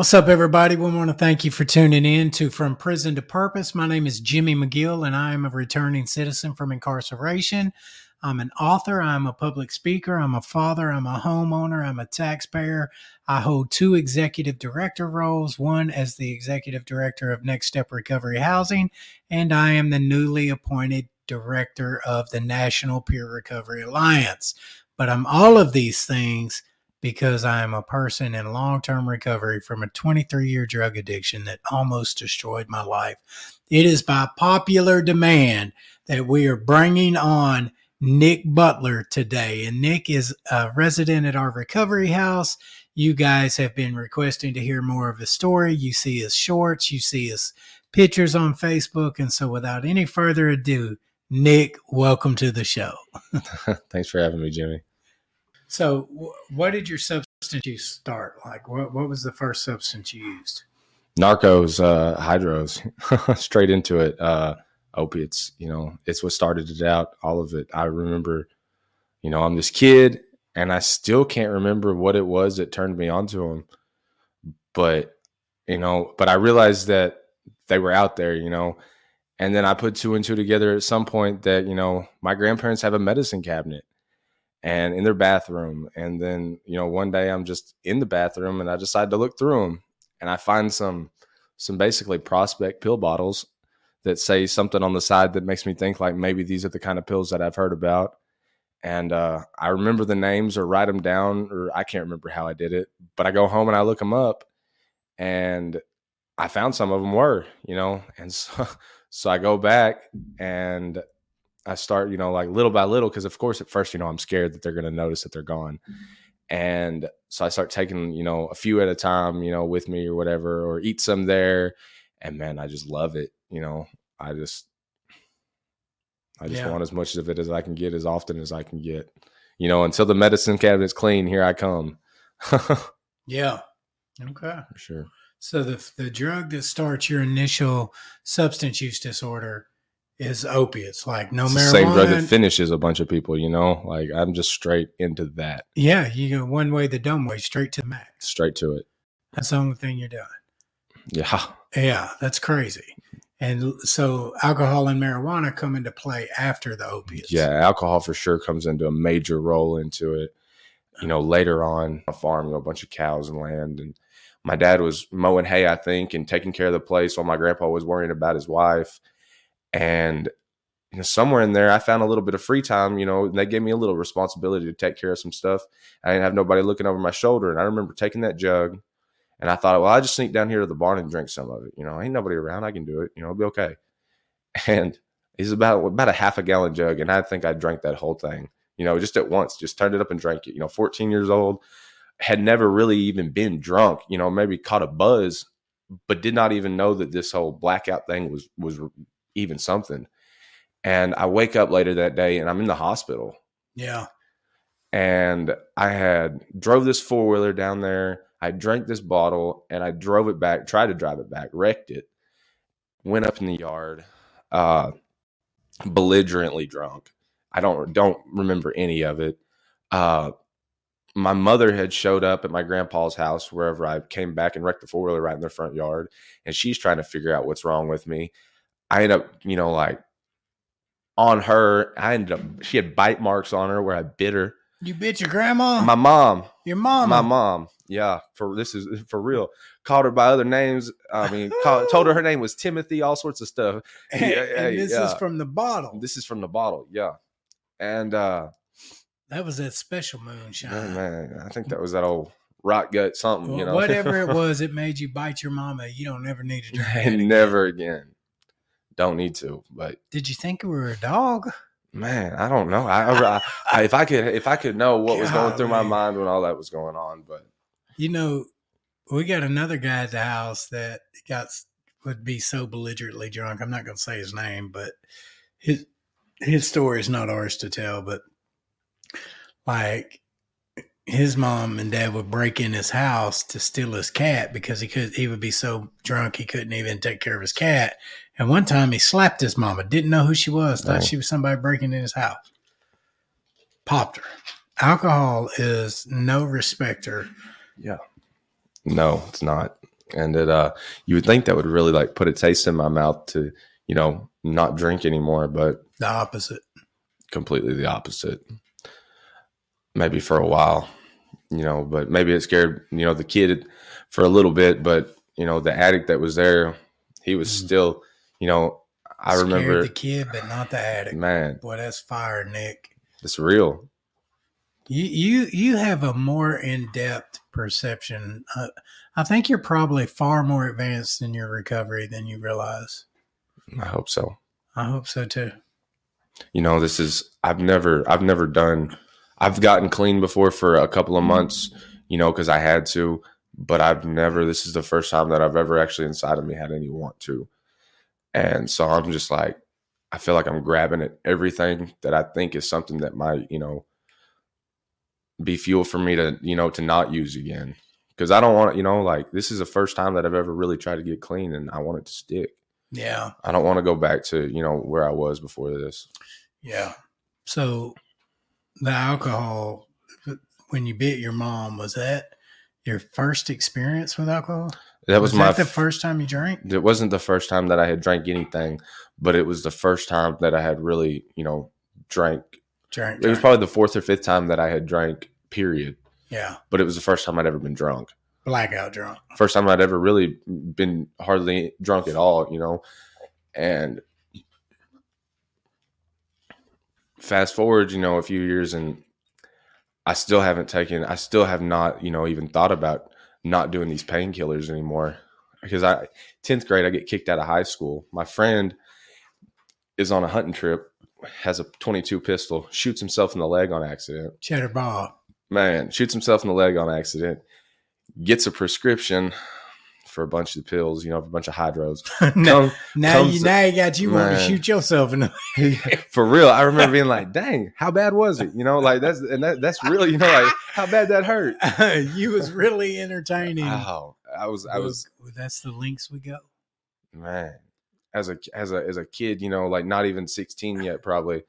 What's up, everybody? We want to thank you for tuning in to From Prison to Purpose. My name is Jimmy McGill, and I am a returning citizen from incarceration. I'm an author, I'm a public speaker, I'm a father, I'm a homeowner, I'm a taxpayer. I hold two executive director roles one as the executive director of Next Step Recovery Housing, and I am the newly appointed director of the National Peer Recovery Alliance. But I'm all of these things because I am a person in long term recovery from a 23 year drug addiction that almost destroyed my life. It is by popular demand that we are bringing on Nick Butler today. And Nick is a resident at our recovery house. You guys have been requesting to hear more of his story. You see his shorts, you see his pictures on Facebook. And so, without any further ado, Nick, welcome to the show. Thanks for having me, Jimmy. So, what did your substance use start? Like, what, what was the first substance you used? Norcos, uh, hydros, straight into it. Uh, opiates. You know, it's what started it out. All of it. I remember. You know, I'm this kid, and I still can't remember what it was that turned me onto them. But you know, but I realized that they were out there. You know, and then I put two and two together at some point that you know my grandparents have a medicine cabinet and in their bathroom. And then, you know, one day I'm just in the bathroom and I decide to look through them and I find some some basically prospect pill bottles that say something on the side that makes me think like maybe these are the kind of pills that I've heard about. And uh, I remember the names or write them down, or I can't remember how I did it, but I go home and I look them up, and I found some of them were, you know, and so so I go back and I start, you know, like little by little, because of course at first, you know, I'm scared that they're going to notice that they're gone. Mm-hmm. And so I start taking, you know, a few at a time, you know, with me or whatever, or eat some there. And man, I just love it. You know, I just, I just yeah. want as much of it as I can get as often as I can get. You know, until the medicine cabinet's clean, here I come. yeah. Okay. For sure. So the the drug that starts your initial substance use disorder is opiates, like no it's marijuana. same drug that finishes a bunch of people, you know. Like I'm just straight into that. Yeah, you go one way, the dumb way, straight to the max. Straight to it. That's the only thing you're doing. Yeah. Yeah, that's crazy. And so alcohol and marijuana come into play after the opiates. Yeah, alcohol for sure comes into a major role into it. You know, later on a farm, you know, a bunch of cows and land and my dad was mowing hay, I think, and taking care of the place while my grandpa was worrying about his wife and you know, somewhere in there, I found a little bit of free time. You know, they gave me a little responsibility to take care of some stuff. I didn't have nobody looking over my shoulder, and I remember taking that jug, and I thought, well, I just sneak down here to the barn and drink some of it. You know, ain't nobody around. I can do it. You know, it'll be okay. And it's about about a half a gallon jug, and I think I drank that whole thing. You know, just at once, just turned it up and drank it. You know, 14 years old, had never really even been drunk. You know, maybe caught a buzz, but did not even know that this whole blackout thing was was even something. And I wake up later that day and I'm in the hospital. Yeah. And I had drove this four wheeler down there. I drank this bottle and I drove it back, tried to drive it back, wrecked it, went up in the yard, uh, belligerently drunk. I don't don't remember any of it. Uh, my mother had showed up at my grandpa's house wherever I came back and wrecked the four wheeler right in their front yard, and she's trying to figure out what's wrong with me. I ended up, you know, like on her. I ended up, she had bite marks on her where I bit her. You bit your grandma? My mom. Your mom? My mom. Yeah, for this is for real. Called her by other names. I mean, called, told her her name was Timothy. All sorts of stuff. And, yeah, and this yeah. is from the bottle. This is from the bottle. Yeah, and uh that was that special moonshine. Man, man I think that was that old rock gut something. Well, you know, whatever it was, it made you bite your mama. You don't ever need to drink. never again don't need to. But did you think we were a dog? Man, I don't know. I, I, I if I could if I could know what was going through my mind when all that was going on, but you know, we got another guy at the house that got would be so belligerently drunk. I'm not going to say his name, but his his story is not ours to tell. But like his mom and dad would break in his house to steal his cat because he could he would be so drunk he couldn't even take care of his cat and one time he slapped his mama, didn't know who she was, thought oh. she was somebody breaking in his house. Popped her. Alcohol is no respecter. Yeah. No, it's not. and it uh you would think that would really like put a taste in my mouth to you know not drink anymore but The opposite. completely the opposite maybe for a while you know but maybe it scared you know the kid for a little bit but you know the addict that was there he was Mhm. still you know i Scared remember the kid, but not the addict. man Boy, that's fire, Nick. it's real You you you have a more in depth perception. Uh, I think you're probably far more advanced in your recovery than you realize. i hope so I hope so too. you know this is i've never i've never done i've gotten clean before for a couple of mm-hmm. months you know because i had to but i've never this is the first time that i've ever actually inside of me had any want to. And so i'm just like i feel like i'm grabbing at everything that i think is something that might you know be fuel for me to you know to not use again. Because i don't want you know like this is the first time that i've ever really tried to get clean and i want it to stick. Yeah, i don't want to go back to you know where i was before this. Yeah. So the alcohol when you bit your mom was that your first experience with alcohol? that was, my that the first time you drank? it wasn't the first time that I had drank anything, but it was the first time that I had really, you know, drank. Drank. It was probably the fourth or fifth time that I had drank, period. yeah, But it was the first time I'd ever been drunk. blackout drunk. First time I'd ever really been hardly drunk at all, you know. And fast forward, you know, a few years and I still haven't taken I still have not, you know, even thought about not doing these painkillers anymore. Because I 10th grade I get kicked out of high school. My friend is on a hunting trip, has a 22 pistol, shoots himself in the leg on accident. Cheddar Bob. Man, shoots himself in the leg on accident, gets a prescription for a bunch of pills, you know, a bunch of hydros. now, Come- now you now you got you want to shoot yourself in the for real, I remember being like, "Dang, how bad was it?" You know, like that's and that, that's really, you know, like how bad that hurt. you was really entertaining. Wow, I was, I was, Well, that's the links we go. man, as a as a as a kid, you know, like not even sixteen yet, probably,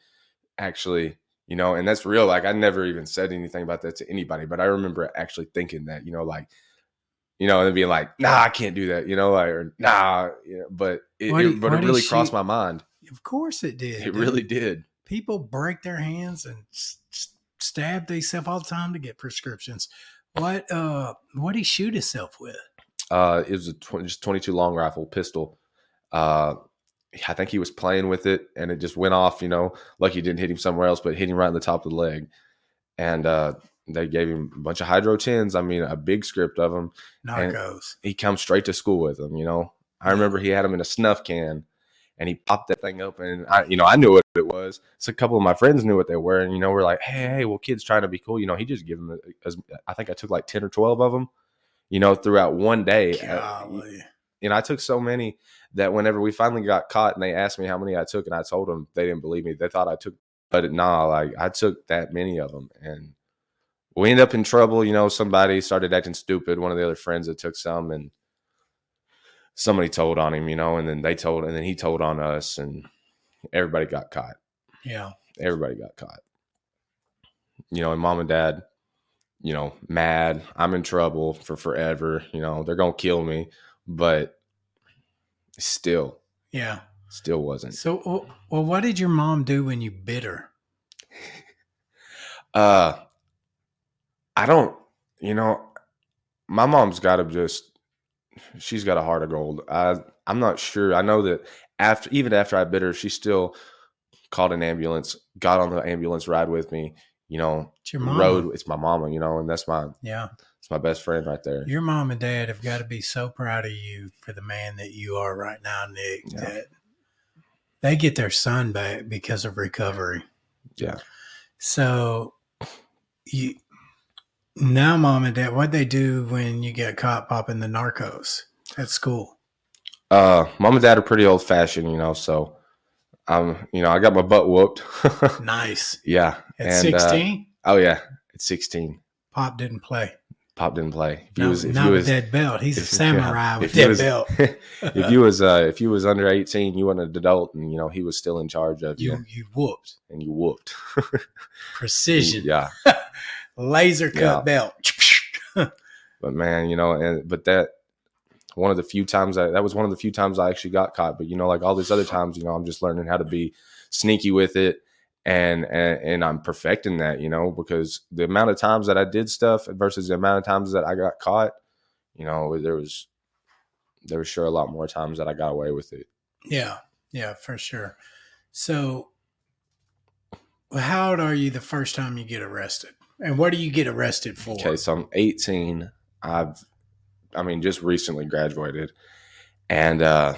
actually, you know, and that's real. Like I never even said anything about that to anybody, but I remember actually thinking that, you know, like, you know, and being like, "Nah, I can't do that," you know, like or "Nah," you know, but it, Why it- but it really she- crossed my mind. Of course it did. It dude. really did. People break their hands and s- s- stab themselves all the time to get prescriptions. What uh what he shoot himself with? Uh, it was a tw- just 22 long rifle pistol. Uh, I think he was playing with it and it just went off, you know, lucky he didn't hit him somewhere else, but hit him right in the top of the leg. And uh, they gave him a bunch of hydro tens. I mean, a big script of them. Norcos. He comes straight to school with them, you know. I remember he had them in a snuff can and he popped that thing open. And I, you know, I knew what it was. So a couple of my friends knew what they were. And, you know, we're like, hey, hey, well, kid's trying to be cool. You know, he just gave them, as I think I took like 10 or 12 of them, you know, throughout one day. Uh, Golly. and I took so many that whenever we finally got caught and they asked me how many I took, and I told them they didn't believe me. They thought I took, but nah, like I took that many of them, and we end up in trouble. You know, somebody started acting stupid. One of the other friends that took some, and somebody told on him. You know, and then they told, and then he told on us, and everybody got caught. Yeah. Everybody got caught. You know, and mom and dad, you know, mad. I'm in trouble for forever. You know, they're gonna kill me, but still, Yeah. still wasn't. So well, well what did your mom do when you bit her? Uh, I don't. You know, my mom's got to just. She's got a heart of gold. I I'm not sure. I know that after even after I bit her, she still called an ambulance, got on the ambulance ride with me. You know, It's your road. It's my mama. You know, and that's my Yeah. it's my best friend right there. Your mom and dad have got to be so proud of you for the man that you are right now, Nick. Yeah. That they get their son back because of recovery. Yeah. So you now, mom and dad, what they do when you get caught popping the Norcos at school? Uh, mom and dad are pretty old fashioned, you know. So, um, you know, I got my butt whooped. Nice. yeah. At sixteen. uh, sixteen, oh yeah, at 16, Pop didn't play. Pop didn't play. If No, was, if not was, that belt. He's a samurai yeah, with if he was- belt. if you was uh if you was under 18 you weren't an adult and you know he was still in charge of you, you you whooped and you whooped precision yeah laser cut Yeah. belt. but man you know and but that one of the few times I, that was one of the few times I actually got caught. But you know, like all these other times, you know, I'm just learning how to be sneaky with it, and and and I'm perfecting that, you know, because the amount of times that I did stuff versus the amount of times that I got caught, you know, there was there was sure a lot more times that I got away with it. Yeah, yeah, for sure. So, how old are you the first time you get arrested, and what do you get arrested for? Okay, so I'm 18. I've, I mean, just recently graduated, and uh,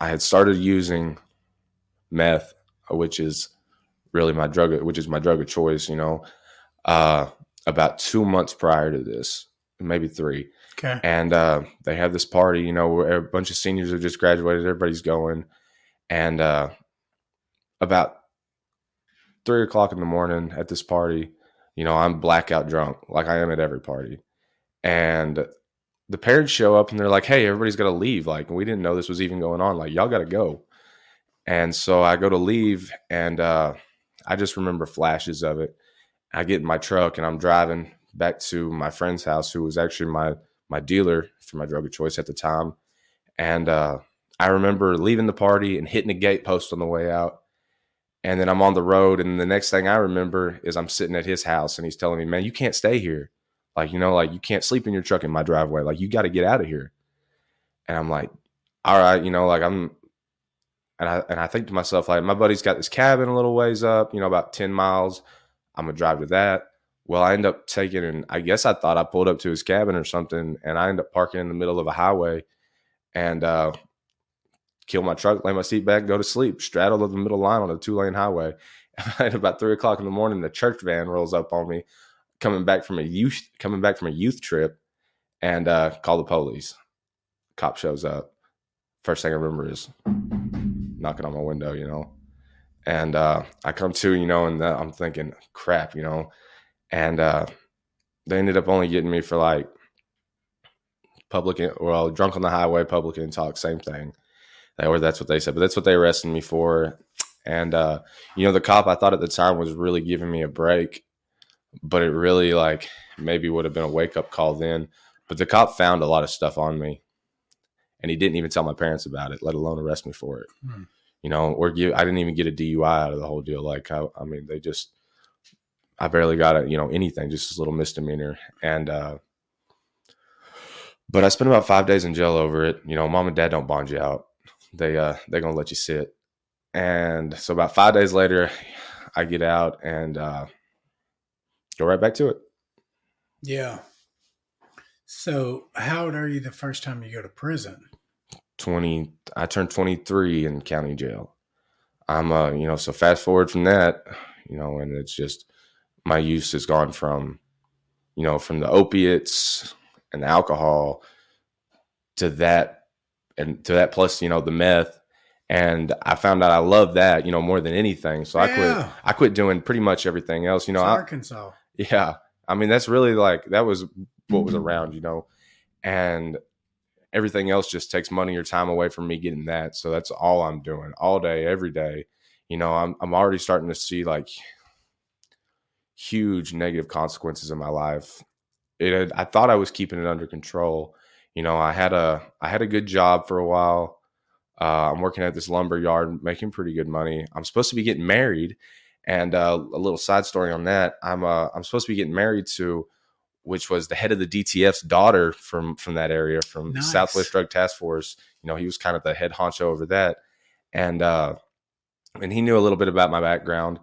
I had started using meth, which is really my drug, which is my drug of choice. You know, uh, about two months prior to this, maybe three. Okay. And uh, they have this party, you know, where a bunch of seniors have just graduated. Everybody's going, and uh, about three o'clock in the morning at this party, you know, I'm blackout drunk, like I am at every party, and the parents show up and they're like, "Hey, everybody's got to leave. Like, we didn't know this was even going on. Like, y'all got to go." And so I go to leave, and uh, I just remember flashes of it. I get in my truck and I'm driving back to my friend's house, who was actually my my dealer for my drug of choice at the time. And uh, I remember leaving the party and hitting a gate post on the way out. And then I'm on the road, and the next thing I remember is I'm sitting at his house, and he's telling me, "Man, you can't stay here. Like, you know, like you can't sleep in your truck in my driveway. Like, you got to get out of here." And I'm like, "All right, you know, like I'm and I and I think to myself, like, my buddy's got this cabin a little ways up, you know, about 10 miles. I'm gonna drive to that. Well, I end up taking and I guess I thought I pulled up to his cabin or something, and I end up parking in the middle of a highway and uh kill my truck, lay my seat back, go to sleep, straddle the middle line on a two lane highway. At about three o'clock in the morning, the church van rolls up on me, coming back from a youth coming back from a youth trip, and uh, call the police. Cop shows up. First thing I remember is knocking on my window, you know. And uh, I come to, you know, and I'm thinking, crap, you know. And uh, they ended up only getting me for like public, well, drunk on the highway, public talk, same thing. Or that's what they said, but that's what they arrested me for. And uh, you know, the cop I thought at the time was really giving me a break, but it really like maybe would have been a wake up call then. But the cop found a lot of stuff on me and he didn't even tell my parents about it, let alone arrest me for it. Hmm. You know, or give I didn't even get a DUI out of the whole deal. Like I, I mean, they just I barely got a you know anything, just this little misdemeanor, and uh, but I spent about five days in jail over it. You know, mom and dad don't bond you out; they uh they're gonna let you sit. And so about five days later, I get out and uh, go right back to it. Yeah. So, how old are you the first time you go to prison? 20 I turned 23 in county jail. I'm uh, you know, so fast forward from that, you know, and it's just my use has gone from you know, from the opiates and the alcohol to that and to that plus, you know, the meth and I found out I love that, you know, more than anything. So yeah. I quit I quit doing pretty much everything else, you know. I, Arkansas. Yeah. I mean, that's really like that was what was mm-hmm. around, you know. And everything else just takes money or time away from me getting that. So that's all I'm doing all day, every day. You know, I'm I'm already starting to see like huge negative consequences in my life. It had, I thought I was keeping it under control. You know, I had a I had a good job for a while. Uh, I'm working at this lumber yard, making pretty good money. I'm supposed to be getting married, and uh, a little side story on that. I'm uh, I'm supposed to be getting married to which was the head of the DTF's daughter from from that area, from nice. Southwest Drug Task Force. You know, he was kind of the head honcho over that, and uh, and he knew a little bit about my background.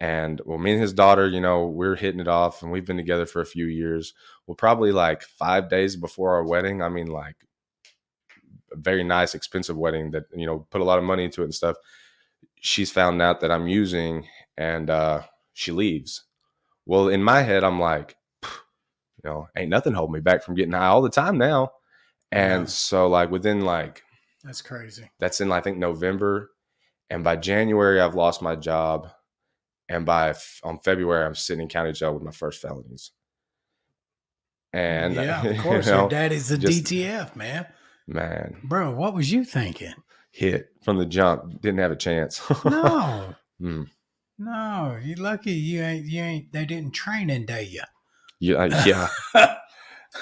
And well, me and his daughter, you know, we're hitting it off, and we've been together for a few years. Well, probably like five days before our wedding. I mean, like a very nice, expensive wedding that you know put a lot of money into it and stuff. She's found out that I'm using, and uh, she leaves. Well, in my head, I'm like, you know, ain't nothing holding me back from getting high all the time now. And yeah. so like within like that's crazy. That's in I think November, and by January I've lost my job, and by on February I'm sitting in county jail with my first felonies. And yeah, of course, you know, your daddy's a just, DTF man. Man, bro, what was you thinking? Hit from the jump, didn't have a chance. no, mm. no, you lucky you ain't you ain't. They didn't train in day you. Yeah, yeah.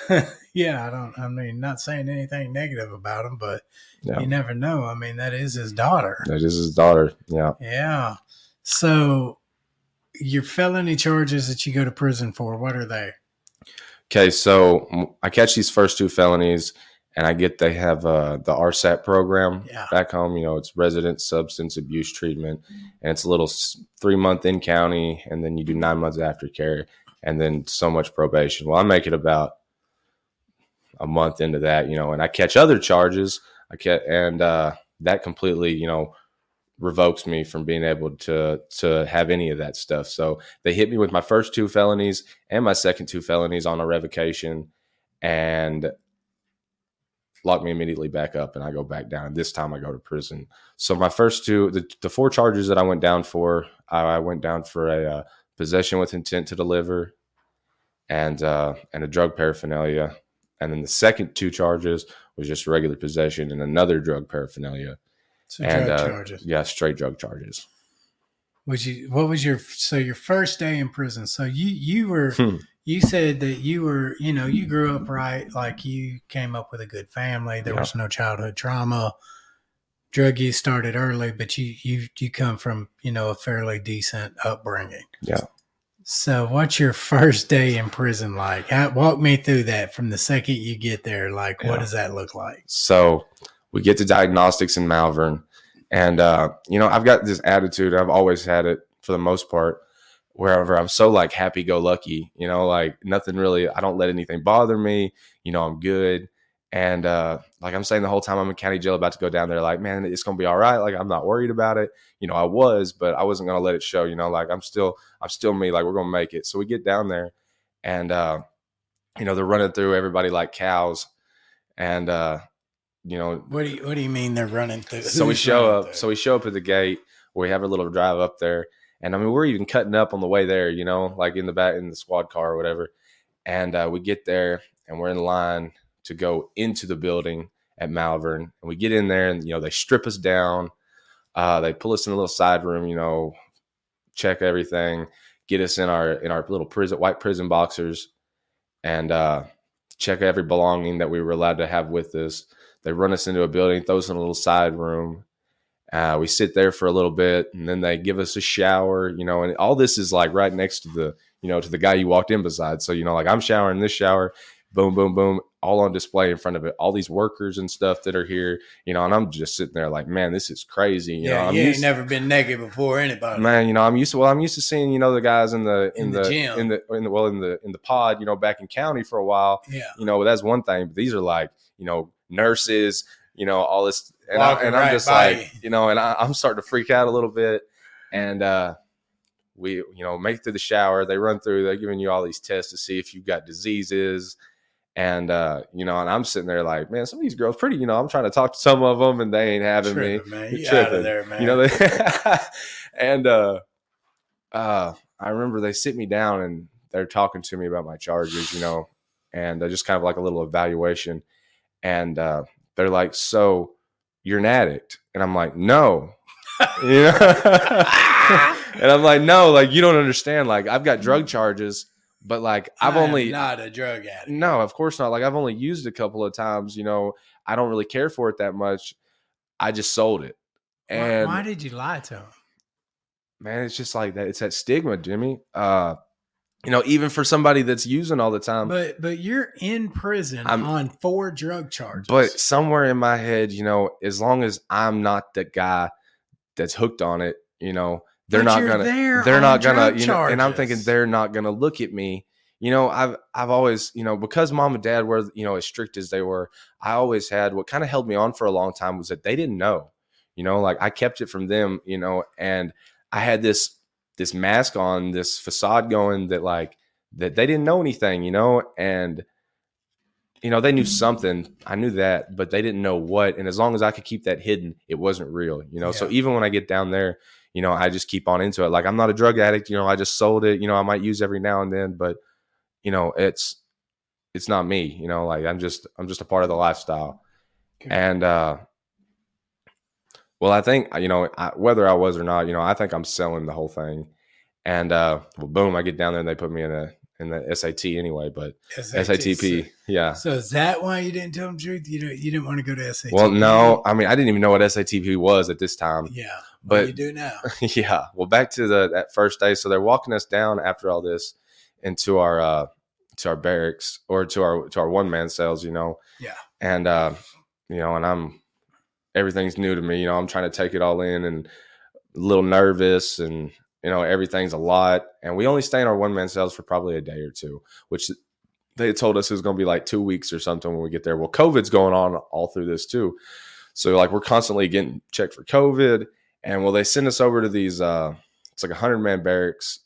yeah, I don't. I mean, not saying anything negative about him, but Yeah. you never know. I mean, that is his daughter. That is his daughter. Yeah. Yeah. So your felony charges that you go to prison for, what are they? Okay, so I catch these first two felonies, and I get they have uh, the RSAT program Yeah. back home. You know, it's resident substance abuse treatment, and it's a little three month in county, and then you do nine months aftercare, and then so much probation. Well, I make it about a month into that, you know, and I catch other charges. I catch, and uh, that completely, you know, revokes me from being able to to have any of that stuff. So they hit me with my first two felonies and my second two felonies on a revocation, and lock me immediately back up, and I go back down. This time I go to prison. So my first two, the, the four charges that I went down for, I, I went down for a uh, possession with intent to deliver, and uh, and a drug paraphernalia, and then the second two charges was just regular possession and another drug paraphernalia. So and drug uh, charges. yeah, straight drug charges. Was you what was your so your first day in prison? So you you were Hmm. you said that you were you know you grew up right like you came up with a good family. There Yeah. was no childhood trauma. Drug use started early, but you you you come from you know a fairly decent upbringing. Yeah. So what's your first day in prison like? How, walk me through that from the second you get there. Like what does that look like? So we get to diagnostics in Malvern, and uh, you know I've got this attitude. I've always had it for the most part. Wherever I'm so like happy go lucky, you know, like nothing really. I don't let anything bother me. You know, I'm good. And uh, like I'm saying the whole time I'm in county jail about to go down there, like, man, it's gonna be all right. Like I'm not worried about it. You know, I was, but I wasn't gonna let it show, you know, like I'm still I'm still me, like we're gonna make it. So we get down there and uh, you know, they're running through everybody like cows. And uh, you know, What do you what do you mean they're running through? so we show up through? so we show up at the gate we have a little drive up there and i mean we're even cutting up on the way there you know like in the back in the squad car or whatever and uh, we get there and we're in line to go into the building at malvern and we get in there and you know they strip us down uh, they pull us in a little side room you know check everything get us in our in our little prison white prison boxers and uh, check every belonging that we were allowed to have with us they run us into a building, throw us in a little side room. Uh, we sit there for a little bit, and then they give us a shower. You know, and all this is like right next to the, you know, to the guy you walked in beside. So you know, like I'm showering this shower, boom, boom, boom, all on display in front of it. All these workers and stuff that are here. You know, and I'm just sitting there like, man, this is crazy. You know, yeah, I'm you ain't used- never been naked before anybody. man you know i'm used to well i'm used to seeing you know the guys in the in, In the the, gym. in the in the well in the in the pod you know back in county for a while Yeah. you know that's one thing but these are like you know nurses you know all this and, I, Walking and i'm right just by like you know and I, i'm starting to freak out a little bit and uh we you know make it through the shower they run through they're giving you all these tests to see if you've got diseases and uh you know and i'm sitting there like man some of these girls pretty you know i'm trying to talk to some of them and they ain't having me Tripping, man. You're out tripping. there, man. you know they, and uh uh i remember they sit me down and they're talking to me about my charges you know and uh, just kind of like a little evaluation and uh they're like so you're an addict and i'm like no you know and i'm like no like you don't understand like i've got drug charges but like i've only not a drug addict. no, of course not. Like I've only used a couple of times. You know, I don't really care for it that much. I just sold it, Why, and why did you lie to him? man, it's just like that. It's that stigma, Jimmy. Uh, you know, even for somebody that's using all the time. But, But you're in prison I'm- on four drug charges. But somewhere in my head, you know, as long as I'm not the guy that's hooked on it, you know, they're But not gonna. they're not gonna. You know, and I'm thinking they're not gonna look at me. You know, I've I've always, you know, because mom and dad were, you know, as strict as they were, I always had what kind of held me on for a long time was that they didn't know. You know, like I kept it from them, you know, and I had this this mask on, this facade going that like that they didn't know anything, you know, and you know, they knew something. I knew that, but they didn't know what. And as long as I could keep that hidden, it wasn't real, you know. So even when I get down there, you know, I just keep on into it. Like I'm not a drug addict, you know, I just sold it, you know, I might use every now and then, but you know, it's it's not me, you know, like I'm just I'm just a part of the lifestyle. Okay. And uh well, I think you know I, whether I was or not, you know, I think I'm selling the whole thing. And uh well, boom, I get down there and they put me in a in the SAT anyway, but SATP, yeah. So is that why you didn't tell them the truth? You don't, you didn't want to go to SAT. Well, no, I mean I didn't even know what SATP was at this time. Yeah, but well, you do now. yeah. Well, back to the that first day. So they're walking us down after all this into our uh to our barracks or to our to our one man cells, you know. Yeah. And uh, you know, and I'm everything's new to me. You know, I'm trying to take it all in and a little nervous and you know everything's a lot. And we only stay in our one man cells for probably a day or two which they told us it was going to be like two weeks or something when we get there. Well covid's going on all through this too. So like we're constantly getting checked for covid and well they send us over to these uh it's like a hundred man barracks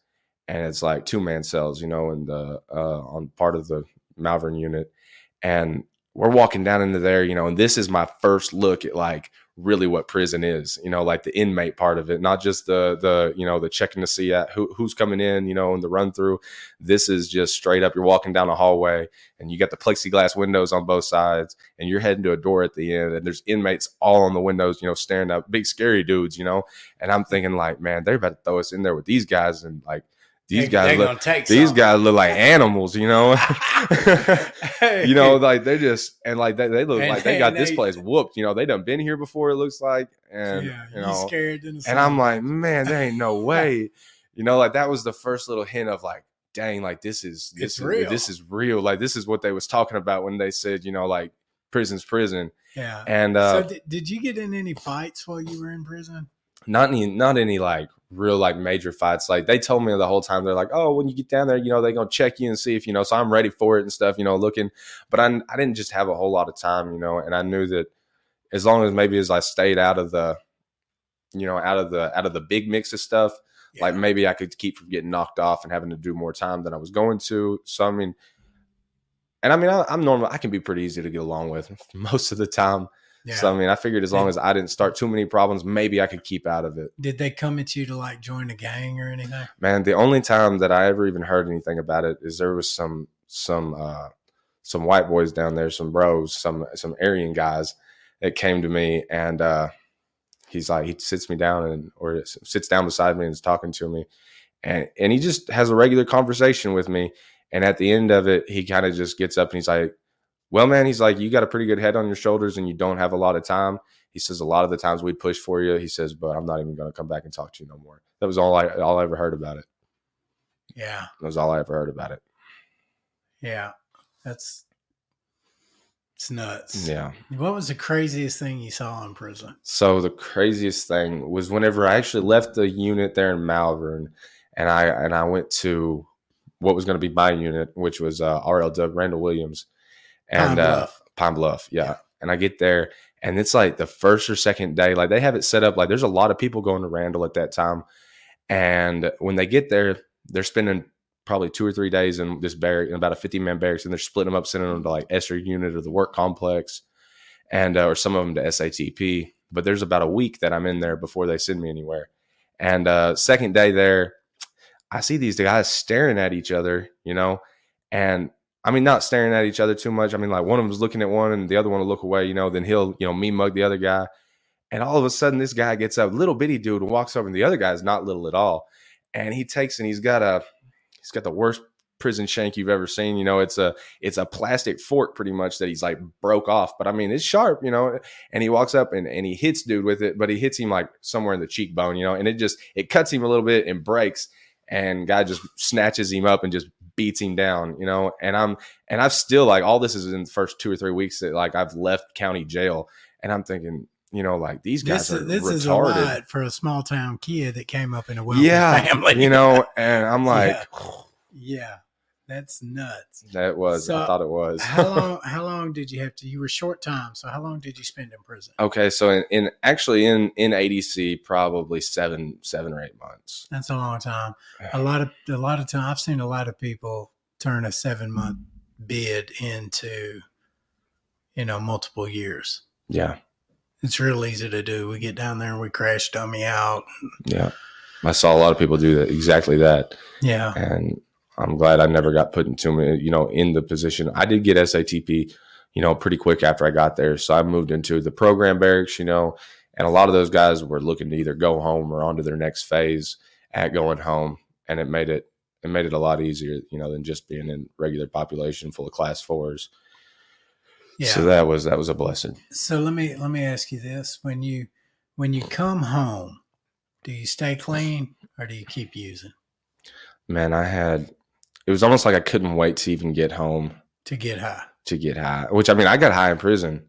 and it's like two man cells you know in the uh on part of the malvern unit. And we're walking down into there, you know, and this is my first look at like really what prison is, you know, like the inmate part of it, not just the the you know the checking to see at who, who's coming in, you know, and the run through. This is just straight up. You're walking down a hallway, and you got the plexiglass windows on both sides, and you're heading to a door at the end, and there's inmates all on the windows, you know, staring up, big scary dudes, you know. And I'm thinking like, man, they're about to throw us in there with these guys, and like these They- guys they look these guys look like animals, you know. You know, like they just and like they, they look And- like they got this place whooped. You know, they done been here before. It looks like, and yeah, you know, scared in the and I'm like, man, there ain't no way. You know, like that was the first little hint of like, dang, like this is this It's is real. this is real. Like this is what they was talking about when they said, you know, like prison's prison. yeah. And uh so did, did you get in any fights while you were in prison? not any not any like real like major fights. Like they told me the whole time they're like, oh, when you get down there, you know, they gonna check you and see if you know. So I'm ready for it and stuff, you know, looking. But I I didn't just have a whole lot of time, you know, and I knew that as long as maybe as I stayed out of the, you know, out of the out of the big mix of stuff, Yeah. like maybe I could keep from getting knocked off and having to do more time than I was going to. So I mean. And I mean, I, I'm normal. I can be pretty easy to get along with most of the time. Yeah. So I mean, I figured as long as I didn't start too many problems, maybe I could keep out of it. did they come at you to like join a gang or anything? man the only time that i ever even heard anything about it is there was some some uh some white boys down there some bros some some aryan guys that came to me and uh he's like he sits me down and or sits down beside me and is talking to me and and he just has a regular conversation with me and at the end of it he kind of just gets up and he's like well man he's like you got a pretty good head on your shoulders and you don't have a lot of time he says a lot of the times we push for you he says but i'm not even going to come back and talk to you no more that was all i all i ever heard about it Yeah. that was all I ever heard about it. Yeah. That's it's nuts. Yeah. What was the craziest thing you saw in prison? So the craziest thing was whenever I actually left the unit there in Malvern, and I and I went to what was going to be my unit, which was uh, RLW Randall Williams, and Pine uh, Bluff. Pine Bluff. Yeah. Yeah. And I get there, and it's like the first or second day. Like they have it set up. Like there's a lot of people going to Randall at that time, and when they get there, they're spending probably two or three days in this barrack, in about a 50 man barracks, and they're splitting them up, sending them to like Ester unit or the work complex, and uh, or some of them to SATP. But there's about a week that I'm in there before they send me anywhere. And uh, second day there, I see these guys staring at each other, you know, and I mean, not staring at each other too much. I mean, like one of them's looking at one and the other one will look away, you know, then he'll, you know, me mug the other guy. And all of a sudden, this guy gets up, little bitty dude, and walks over, and the other guy's not little at all. And he takes and he's got a, he's got the worst prison shank you've ever seen. You know, it's a, it's a plastic fork pretty much that he's like broke off, but I mean, it's sharp, you know. And he walks up and, and he hits dude with it, but he hits him like somewhere in the cheekbone, you know, and it just, it cuts him a little bit and breaks. And guy just snatches him up and just beats him down, you know. And I'm, and I've still like all this is in the first two or three weeks that like I've left county jail, and I'm thinking, you know, like these guys This are is this retarded. is a lot for a small town kid that came up in a wealthy yeah, family. you know. And I'm like, Yeah. That's nuts. that was. I thought it was. How long how long did you have to you were short time, so how long did you spend in prison? okay, so in, in actually in in ADC probably seven seven or eight months. That's a long time. A lot of a lot of time I've seen a lot of people turn a seven month bid into you know multiple years. Yeah, It's real easy to do. We get down there and we crash dummy out. yeah. I saw a lot of people do that exactly that, Yeah. and I'm glad I never got put into you know, in the position. I did get SATP, you know, pretty quick after I got there, so I moved into the program barracks, you know, and a lot of those guys were looking to either go home or on to their next phase at going home, and it made it it made it a lot easier, you know, than just being in regular population full of class fours. Yeah. So that was that was a blessing. So let me let me ask you this: when you when you come home, do you stay clean or do you keep using Man, I had it was almost like I couldn't wait to even get home to get high? to get high. Which I mean, I got high in prison.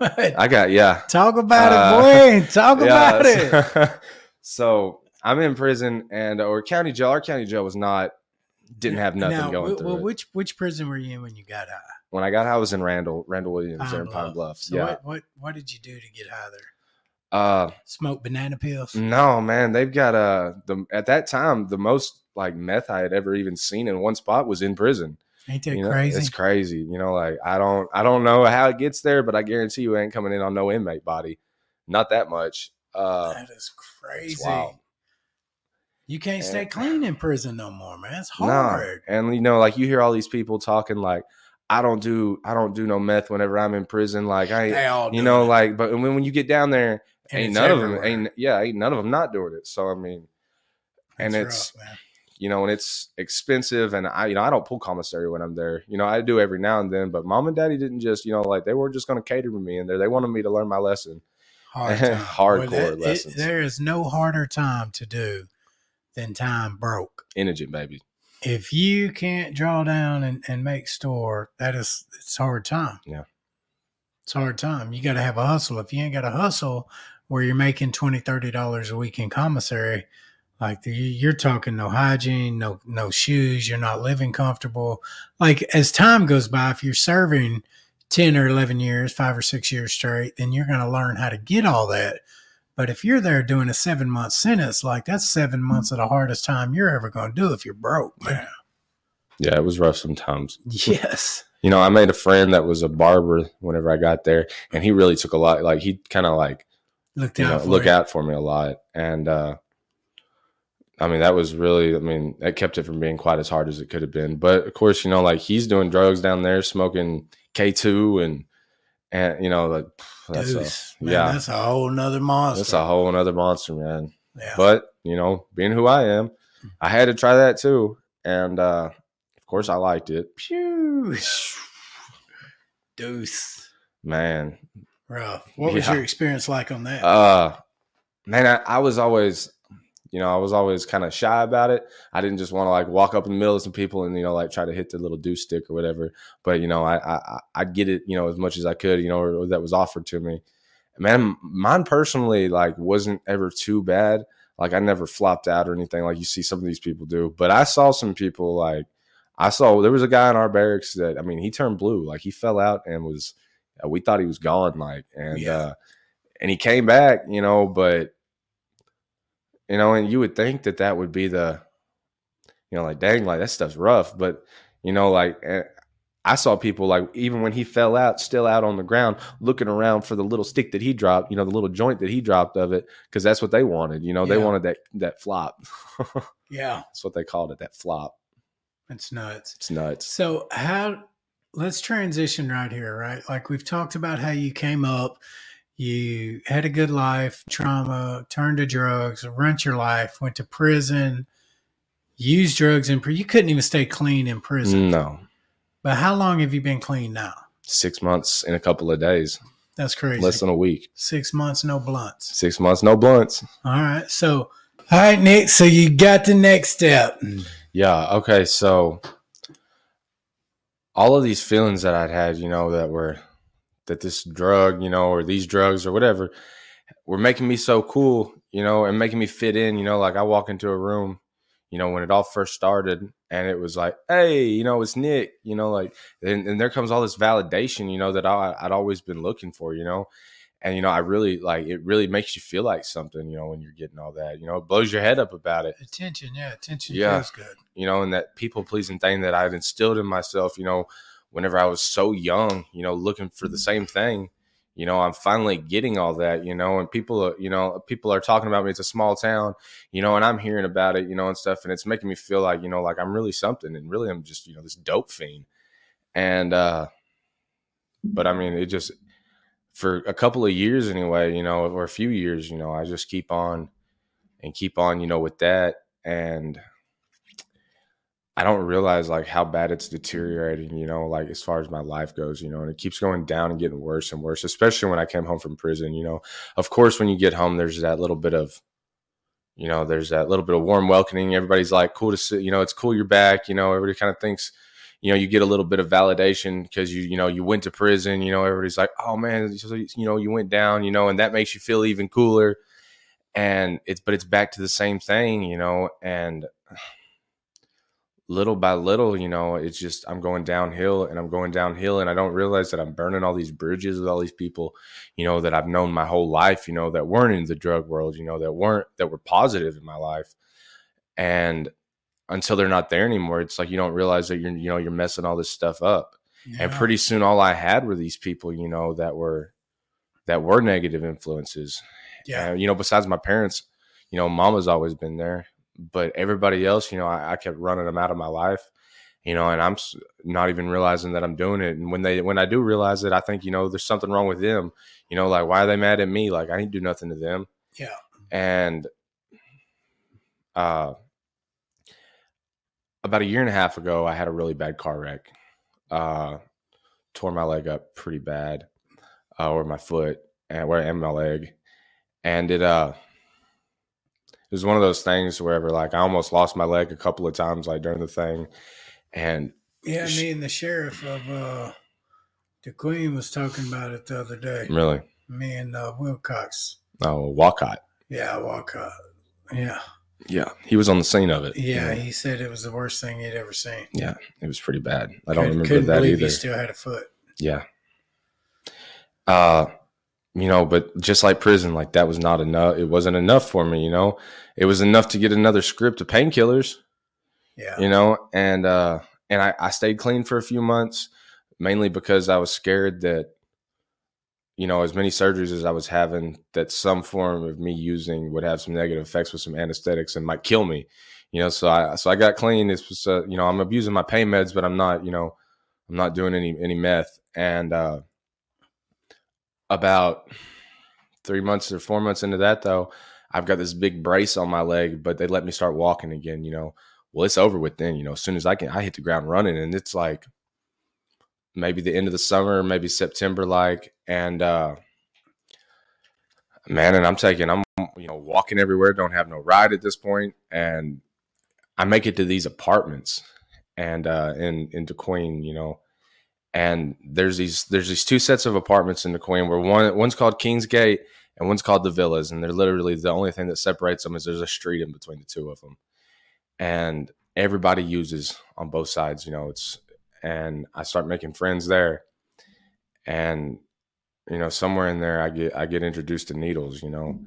I got yeah. Talk about Uh, it, boy. Talk about it. it. so I'm in prison and or county jail. Our county jail was not didn't have nothing now, going through well, it. which which prison were you in when you got high? When I got high, I was in Randall, Randall Williams, there in Pine Pine Bluff. Bluff. So yeah. what, what what did you do to get high there? Uh, Smoke banana pills? no, man, they've got uh the at that time the most like meth I had ever even seen in one spot was in prison. Ain't that You know, crazy? It's crazy. You know, like I don't I don't know how it gets there, but I guarantee you ain't coming in on no inmate body. Not that much. Uh that is crazy. wild. You can't stay clean in prison no more, man. It's Nah. hard. And you know, like you hear all these people talking like I don't do I don't do no meth whenever I'm in prison. Like I you know, it. like but when when you get down there, And ain't none everywhere. of them ain't yeah, ain't none of them not doing it. So I mean, and it's rough. You know, and it's expensive. And I, you know, I don't pull commissary when I'm there. You know, I do every now and then. But mom and daddy didn't just, you know, like they weren't just going to cater to me in there. They wanted me to learn my lesson. Hard. Hardcore it- lessons. there is no harder time to do than time broke. Indigent baby. If you can't draw down and, and make store, that is it's hard time. Yeah. It's hard time. You got to have a hustle. If you ain't got a hustle where you're making 20 $30 a week in commissary, like the, you're talking no hygiene, no no shoes, you're not living comfortable. Like as time goes by, if you're serving 10 or 11 years, five or six years straight, then you're going to learn how to get all that. But if you're there doing a seven month sentence, like that's seven months of the hardest time you're ever going to do if you're broke, man. Yeah, it was rough sometimes. Yes. You know, I made a friend that was a barber whenever I got there, and he really took a lot. Like he kind of like Look you down know, for look out for me a lot. And uh I mean, that was really, I mean, that kept it from being quite as hard as it could have been. But of course, you know, like he's doing drugs down there, smoking K2 and, and, you know, like that's Deuce. a, Man, yeah, that's a whole nother monster. that's a whole nother monster, man. yeah. But, you know, being who I am, I had to try that too. And, uh, of course I liked it, Phew. Deuce. man. Rough. What was Yeah. your experience like on that? Uh, man, I, I was always, you know, I was always kind of shy about it. I didn't just want to like walk up in the middle of some people and you know like try to hit the little deuce stick or whatever. But you know, I I I'd get it, you know, as much as I could, you know, or, or that was offered to me. Man, mine personally like wasn't ever too bad. Like I never flopped out or anything like you see some of these people do. But I saw some people like I saw there was a guy in our barracks that I mean he turned blue, like he fell out and was uh, we thought he was gone, like and Yeah. uh and he came back, you know, but you know, and you would think that that would be the, you know, like dang, like that stuff's rough, but you know, like eh, I saw people like even when he fell out, still out on the ground, looking around for the little stick that he dropped, you know, the little joint that he dropped of it, because that's what they wanted, you know, they wanted that that flop. yeah. that's what they called it, that flop. It's nuts. It's nuts. So how let's transition right here, right? Like we've talked about how you came up, you had a good life, trauma, turned to drugs, ruined your life, went to prison, used drugs in prison. You couldn't even stay clean in prison. No, But how long have you been clean now? six months in a couple of days, That's crazy. less than a week. Six months, no blunts. Six months, no blunts. All right. So, all right, Nick. So you got the next step. Yeah. Okay. So all of these feelings that I'd had, you know, that were that this drug, you know, or these drugs or whatever, were making me so cool, you know, and making me fit in. You know, like I walk into a room, you know, when it all first started, and it was like, hey, you know, it's Nick, you know, like, and, and there comes all this validation, you know, that I, I'd always been looking for, you know. And you know, I really like it. Really makes you feel like something, you know, when you're getting all that. You know, it blows your head up about it. Attention. Yeah. Attention Yeah. feels good. you know, and that people pleasing thing that I'd instilled in myself, you know, whenever I was so young, you know, looking for the same thing, you know, I'm finally getting all that, you know, and people, you know, people are talking about me. It's a small town, you know, and I'm hearing about it, you know, and stuff, and it's making me feel like, you know, like I'm really something, and really I'm just, you know, this dope fiend, and, uh, but I mean, it just for a couple of years anyway, you know, or a few years, you know, I just keep on and keep on, you know, with that, and I don't realize like how bad it's deteriorating, you know, like as far as my life goes, you know, and it keeps going down and getting worse and worse, especially when I came home from prison, you know. Of course, when you get home, there's that little bit of, you know, there's that little bit of warm welcoming. Everybody's like, cool to see, you know, it's cool you're back, you know, everybody kind of thinks, you know, you get a little bit of validation because you, you know, you went to prison, you know, everybody's like, oh man, you know, you went down, you know, and that makes you feel even cooler. And it's, but it's back to the same thing, you know, and, little by little, you know, it's just I'm going downhill and I'm going downhill and I don't realize that I'm burning all these bridges with all these people, you know, that I've known my whole life, you know, that weren't in the drug world, you know, that weren't that were positive in my life. And until they're not there anymore, it's like you don't realize that you're you know, you're messing all this stuff up. Yeah. And pretty soon all I had were these people, you know, that were that were negative influences. Yeah. And, you know, besides my parents, you know, mama's always been there but everybody else, you know, I, I, kept running them out of my life, you know, and I'm not even realizing that I'm doing it. And when they, when I do realize it, I think, you know, there's something wrong with them, you know, like, why are they mad at me? Like, I didn't do nothing to them. Yeah. And, uh, about a year and a half ago, I had a really bad car wreck. Uh, tore my leg up pretty bad, uh, or my foot and where and my leg. And it, uh, it was one of those things wherever like I almost lost my leg a couple of times like during the thing. And yeah, she, me and the sheriff of uh De Queen was talking about it the other day. Really? Me and uh, Wilcox. Oh, Walcott. Yeah, Walcott. Yeah. Yeah, he was on the scene of it. Yeah, yeah, he said it was the worst thing he'd ever seen. Yeah, it was pretty bad. I don't couldn't, remember couldn't that either. He still had a foot. Yeah. Uh, you know, but just like prison, like that was not enough. It wasn't enough for me, you know. It was enough to get another script of painkillers. Yeah. You know, and uh and I, I stayed clean for a few months, mainly because I was scared that, you know, as many surgeries as I was having, that some form of me using would have some negative effects with some anesthetics and might kill me. You know, so I so I got clean. It's was uh, you know, I'm abusing my pain meds, but I'm not, you know, I'm not doing any any meth. And uh about three months or four months into that, though, I've got this big brace on my leg, but they let me start walking again. You know, well, it's over with then. You know, as soon as I can, I hit the ground running, and it's like maybe the end of the summer, maybe September, like, and uh, man, and I'm taking, I'm you know walking everywhere, don't have no ride at this point, and I make it to these apartments and uh, in in DeQueen, you know, and there's these there's these two sets of apartments in De Queen where one one's called Kingsgate and one's called the Villas, and they're literally the only thing that separates them is there's a street in between the two of them, and everybody uses on both sides. You know, it's and I start making friends there, and you know somewhere in there I get I get introduced to needles. You know,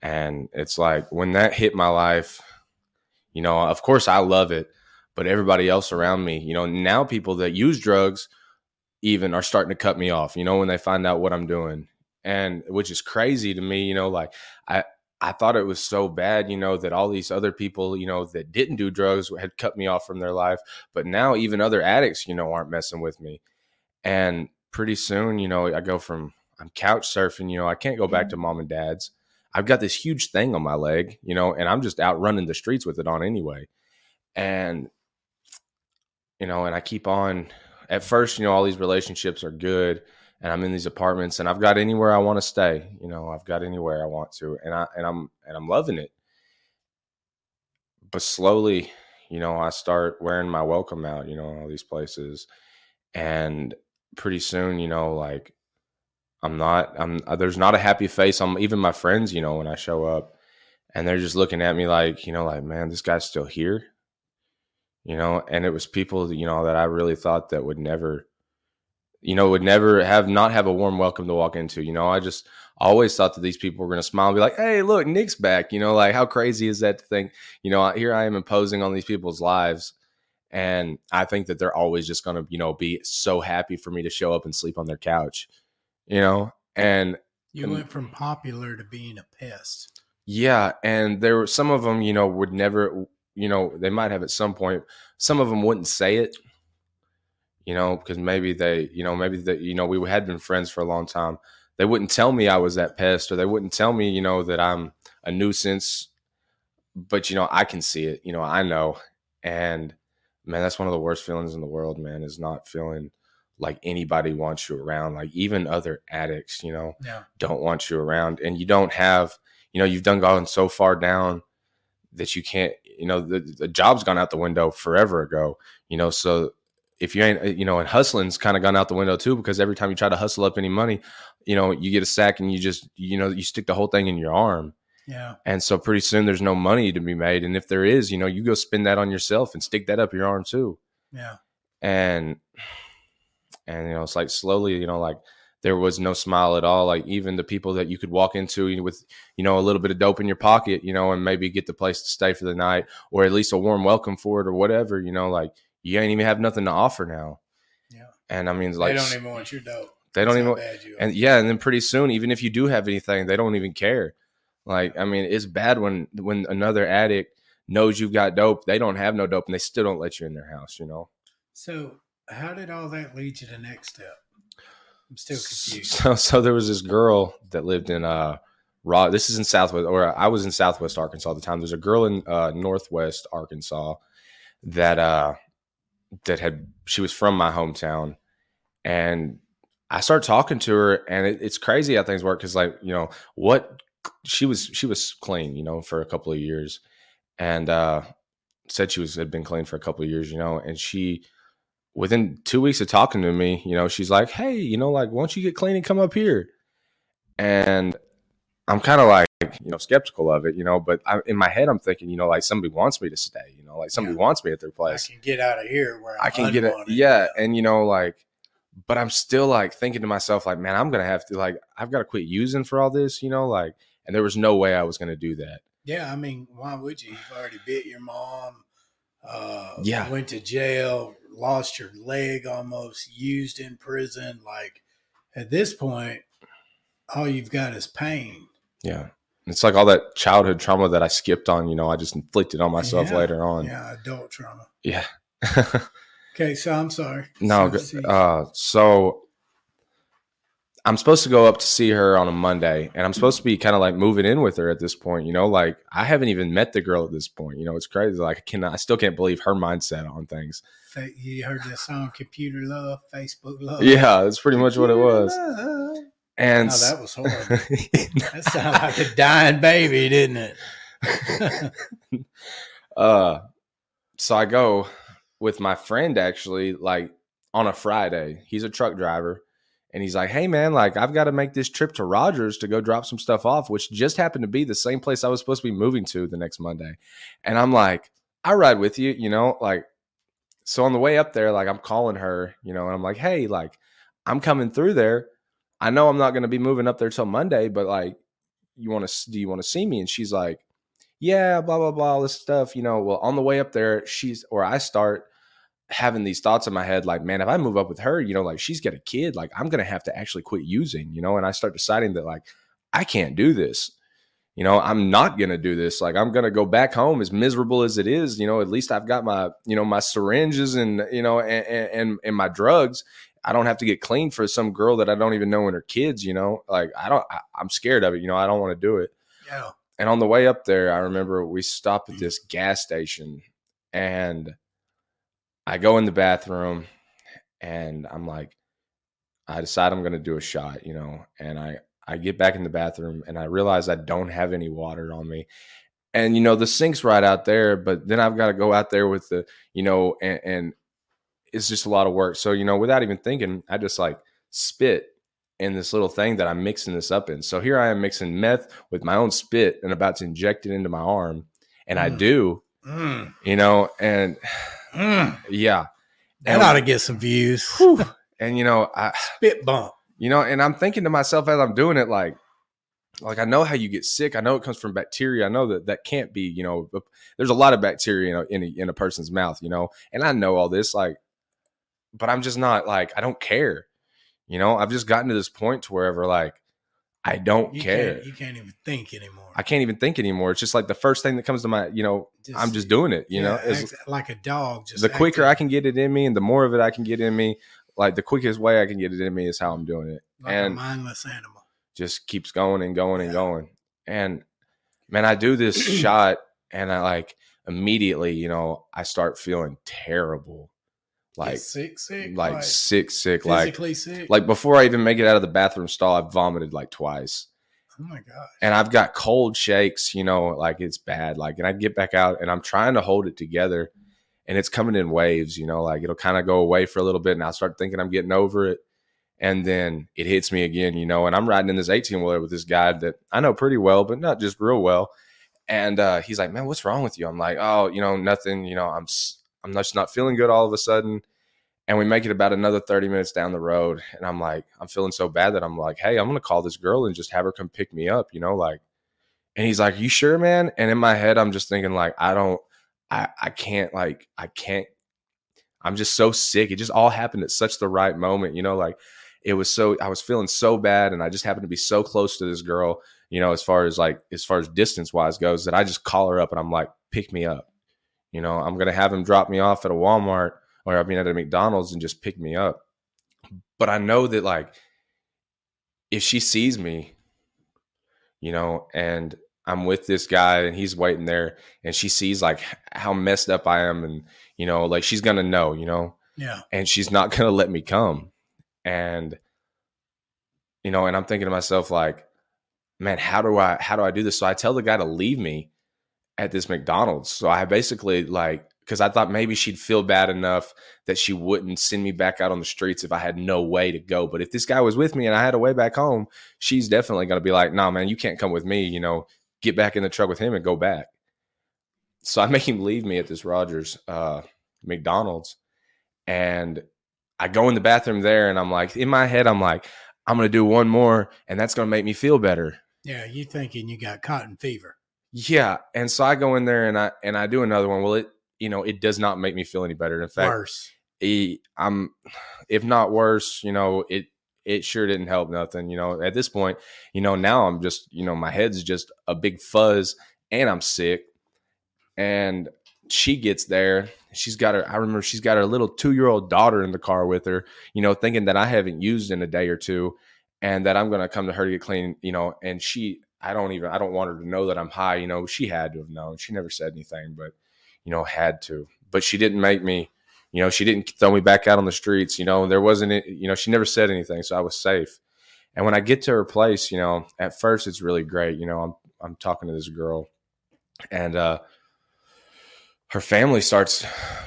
and it's like when that hit my life, you know, of course I love it, but everybody else around me, you know, now people that use drugs even are starting to cut me off, you know, when they find out what I'm doing. And which is crazy to me, you know, like I I thought it was so bad, you know, that all these other people, you know, that didn't do drugs had cut me off from their life, but now even other addicts, you know, aren't messing with me. And pretty soon, you know, I go from I'm couch surfing, you know, I can't go back to mm-hmm. mom and dad's. I've got this huge thing on my leg, you know, and I'm just out running the streets with it on anyway. And you know, and I keep on at first, you know, all these relationships are good and I'm in these apartments and I've got anywhere I want to stay. You know, I've got anywhere I want to and I and I'm and I'm loving it. But slowly, you know, I start wearing my welcome out, you know, all these places. And pretty soon, you know, like I'm not I'm uh, there's not a happy face on even my friends, you know, when I show up and they're just looking at me like, you know, like, man, this guy's still here you know, and it was people, you know, that I really thought that would never, you know, would never have not have a warm welcome to walk into. You know, I just always thought that these people were going to smile and be like, "Hey, look, Nick's back." You know, like how crazy is that to think? You know, here I am imposing on these people's lives, and I think that they're always just going to, you know, be so happy for me to show up and sleep on their couch. You know, and you and, went from popular to being a pest. Yeah, and there were some of them, you know, would never you know, they might have at some point. Some of them wouldn't say it, you know, because maybe they, you know, maybe that, you know, we had been friends for a long time. They wouldn't tell me I was that pest, or they wouldn't tell me, you know, that I'm a nuisance. But you know, I can see it. You know, I know, and man, that's one of the worst feelings in the world, man, is not feeling like anybody wants you around. Like even other addicts, you know, Yeah. don't want you around. And you don't have, you know, you've done gone so far down that you can't, you know, the, the job's gone out the window forever ago, you know, so if you ain't, you know, and hustling's kind of gone out the window too, because every time you try to hustle up any money, you know, you get a sack and you just, you know, you stick the whole thing in your arm. Yeah. And so pretty soon there's no money to be made. And if there is, you know, you go spend that on yourself and stick that up your arm too. Yeah. And and you know, it's like slowly, you know, like there was no smile at all. Like even the people that you could walk into with, you know, a little bit of dope in your pocket, you know, and maybe get the place to stay for the night or at least a warm welcome for it or whatever, you know, like you ain't even have nothing to offer now. Yeah. And I mean, like they don't even want your dope. they don't That's even bad you and yeah, and then pretty soon, even if you do have anything, they don't even care. Like, I mean, it's bad when when another addict knows you've got dope, they don't have no dope, and they still don't let you in their house. You know. So, how did all that lead you to the next step? I'm still confused. So, so there was this girl that lived in uh, Raw. This is in Southwest, or I was in Southwest Arkansas at the time. There's a girl in uh, Northwest Arkansas that uh, that had she was from my hometown, and I started talking to her, and it, it's crazy how things work because, like, you know, what she was she was clean, you know, for a couple of years, and uh, said she was had been clean for a couple of years, you know, and she within two weeks of talking to me, you know, she's like, "Hey, you know, like, why don't you get clean and come up here?" And I'm kind of like, you know, skeptical of it, you know, but I, in my head, I'm thinking, you know, like somebody wants me to stay, you know, like somebody Yeah. wants me at their place. I can get out of here where I'm I can get it, unwanted. yeah, and you know, like, but I'm still like thinking to myself, like, man, I'm gonna have to, like, I've got to quit using for all this, you know, like, and there was no way I was gonna do that. Yeah, I mean, why would you? You've already bit your mom. Uh, Yeah. Went to jail, lost your leg almost, used in prison. Like at this point, all you've got is pain. Yeah, it's like all that childhood trauma that I skipped on, you know, I just inflicted on myself Yeah. later on. Yeah, adult trauma. Yeah. Okay, so I'm sorry. No, So, uh, so I'm supposed to go up to see her on a Monday, and I'm supposed to be kind of like moving in with her at this point. You know, like I haven't even met the girl at this point. You know, it's crazy. Like I cannot, I still can't believe her mindset on things. you heard that song, "Computer Love," Facebook Love. Yeah, that's pretty much what it was. Love. And Oh, that was horrible. that sounded like a dying baby, didn't it? uh, so I go with my friend actually, like on a Friday. He's a truck driver. And he's like, hey, man, like, I've got to make this trip to Rogers to go drop some stuff off, which just happened to be the same place I was supposed to be moving to the next Monday. And I'm like, I ride with you, you know, like, so on the way up there, like, I'm calling her, you know, and I'm like, hey, like, I'm coming through there. I know I'm not going to be moving up there till Monday, but like, you want to, do you want to see me? And she's like, yeah, blah, blah, blah, all this stuff, you know. Well, on the way up there, she's, or I start, having these thoughts in my head like man if i move up with her you know like she's got a kid like i'm gonna have to actually quit using you know and i start deciding that like i can't do this. You know i'm not gonna do this. Like i'm gonna go back home as miserable as it is. You know at least i've got my you know my syringes and you know and and, and my drugs. I don't have to get clean for some girl that i don't even know and her kids you know? Like i don't I, i'm scared of it you know? I don't want to do it. Yeah. and on the way up there, I remember we stopped at mm-hmm. this gas station and I go in the bathroom and I'm like, I decide I'm going to do a shot, you know, and I, I get back in the bathroom and I realize I don't have any water on me. And, you know, the sink's right out there, but then I've got to go out there with the, you know, and, and it's just a lot of work. So, you know, without even thinking, I just like spit in this little thing that I'm mixing this up in. So here I am mixing meth with my own spit and about to inject it into my arm. And I Mm. do, Mm, you know, and mm. yeah. That And- ought to get some views. Whew. And you know, I Spit bump. you know, and I'm thinking to myself as I'm doing it, like, like I know how you get sick. I know it comes from bacteria. I know that that can't be, you know, there's a lot of bacteria in a, in a, in a person's mouth, you know, and I know all this, like, but I'm just not like I don't care, you know. I've just gotten to this point to wherever like I don't You care. can't. You can't even think anymore. I can't even think anymore. It's just like the first thing that comes to my, you know, I'm just doing it, you know. It's- like a dog. Just the quicker I can get it in me and the more of it I can get in me, like the quickest way I can get it in me is how I'm doing it. like and a mindless animal. just keeps going and going and going. And man, I do this shot and I like immediately, you know, I start feeling terrible. Like sick, sick, like, sick, sick, like sick. like before I even make it out of the bathroom stall, I vomited like twice. oh my god. And I've got cold shakes, you know, like it's bad. Like and I get back out and I'm trying to hold it together and it's coming in waves, you know, like it'll kind of go away for a little bit and I'll start thinking I'm getting over it. And then it hits me again, you know, and I'm riding in this 18 wheeler with this guy that I know pretty well, but not just real well. And uh, he's like, "Man, what's wrong with you?" I'm like, "Oh, you know, nothing. You know, I'm I'm just not feeling good all of a sudden." And we make it about another 30 minutes down the road, and I'm like, I'm feeling so bad that I'm like, "Hey, I'm gonna call this girl and just have her come pick me up," you know, like. And he's like, "You sure, man?" And in my head, I'm just thinking like, I don't, I I can't like I can't. I'm just so sick. It just all happened at such the right moment, you know, like it was so I was feeling so bad and I just happened to be so close to this girl, you know, as far as like as far as distance wise goes that I just call her up and I'm like, pick me up. You know, I'm gonna have him drop me off at a Walmart or I mean at a McDonald's and just pick me up. But I know that like if she sees me, you know, and I'm with this guy and he's waiting there and she sees like how messed up I am and you know, like she's gonna know, you know Yeah. and she's not going to let me come. And you know, and I'm thinking to myself like, man, how do I how do I do this? So I tell the guy to leave me at this McDonald's. So I basically like cuz I thought maybe she'd feel bad enough that she wouldn't send me back out on the streets if I had no way to go. But if this guy was with me and I had a way back home, she's definitely to be like, "No, nah, man, you can't come with me, you know, get back in the truck with him and go back." So I make him leave me at this Rogers uh McDonald's and I go in the bathroom there and I'm like, in my head, I'm like, I'm to do one more and that's to make me feel better. Yeah. You thinking you got cotton fever? Yeah. And so I go in there and I, and I do another one. Well, it, you know, it does not make me feel any better. In fact, Worse. it, I'm, if not worse, you know, it, it sure didn't help nothing. You know, at this point, you know, now I'm just, you know, my head's just a big fuzz and I'm sick. And she gets there. She's got her, I remember she's got her little two year old daughter in the car with her, you know, thinking that I haven't used in a day or two and that I'm going to come to her to get clean, you know, and she, I don't even, I don't want her to know that I'm high. You know, she had to have known. She never said anything, but, you know, had to. But she didn't make me, you know, she didn't throw me back out on the streets. You know, there wasn't, you know, she never said anything. So I was safe. And when I get to her place, you know, at first it's really great. You know, I'm, I'm talking to this girl and, uh, her family starts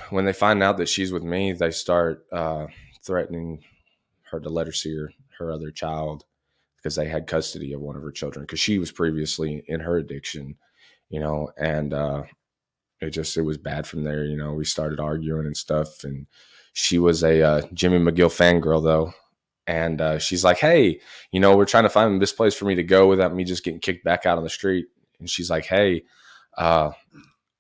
when they find out that she's with me they start uh, threatening her to let her see her, her other child because they had custody of one of her children because she was previously in her addiction you know and uh, it just it was bad from there you know we started arguing and stuff and she was a uh, jimmy mcgill fangirl though and uh, she's like hey you know we're trying to find this place for me to go without me just getting kicked back out on the street and she's like hey uh,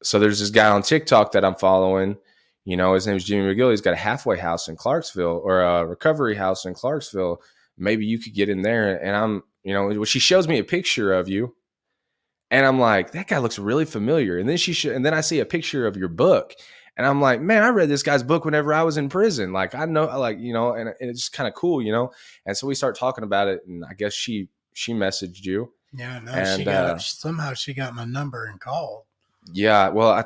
so there's this guy on TikTok that I'm following. You know, his name is Jimmy McGill. He's got a halfway house in Clarksville or a recovery house in Clarksville. Maybe you could get in there. And I'm, you know, she shows me a picture of you, and I'm like, that guy looks really familiar. And then she, sh- and then I see a picture of your book, and I'm like, man, I read this guy's book whenever I was in prison. Like I know, like you know, and, and it's kind of cool, you know. And so we start talking about it, and I guess she she messaged you. Yeah. No, And, she got uh, somehow she got my number and called. Yeah, well, I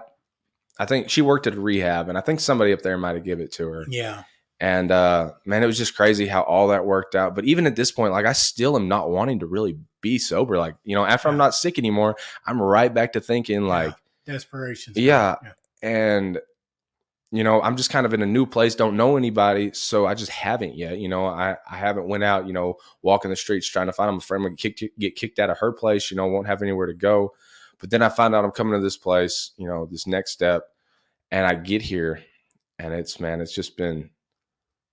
I think she worked at a rehab, and I think somebody up there might have give it to her. Yeah. And uh, man, it was just crazy how all that worked out. But even at this point, like I still am not wanting to really be sober. Like you know, after I'm not sick anymore, I'm right back to thinking like, Desperation. yeah, and you know, I'm just kind of in a new place, don't know anybody, so I just haven't yet. You know, I I haven't went out, you know, walking the streets trying to find. I'm afraid I'm kick, get kicked out of her place. You know, won't have anywhere to go. But then I find out I'm coming to this place, you know, this next step, and I get here, and it's man, it's just been.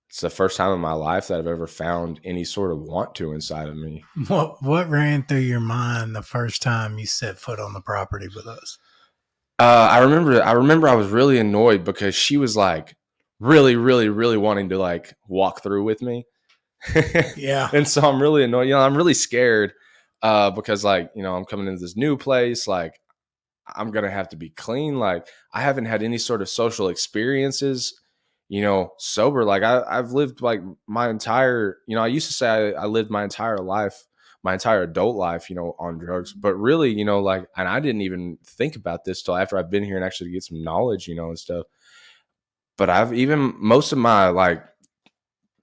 It's the first time in my life that I've ever found any sort of want to inside of me. What what ran through your mind the first time you set foot on the property with us? Uh, I remember, I remember, I was really annoyed because she was like, really, really, really wanting to like walk through with me. Yeah. and so I'm really annoyed. You know, I'm really scared uh, because like you know I'm coming into this new place. Like I'm gonna have to be clean. Like I haven't had any sort of social experiences. You know, sober. Like I, I've lived like my entire. You know, I used to say I, I lived my entire life, my entire adult life, you know, on drugs. But really, you know, like, and I didn't even think about this till after I've been here and actually get some knowledge, you know, and stuff. But I've even most of my like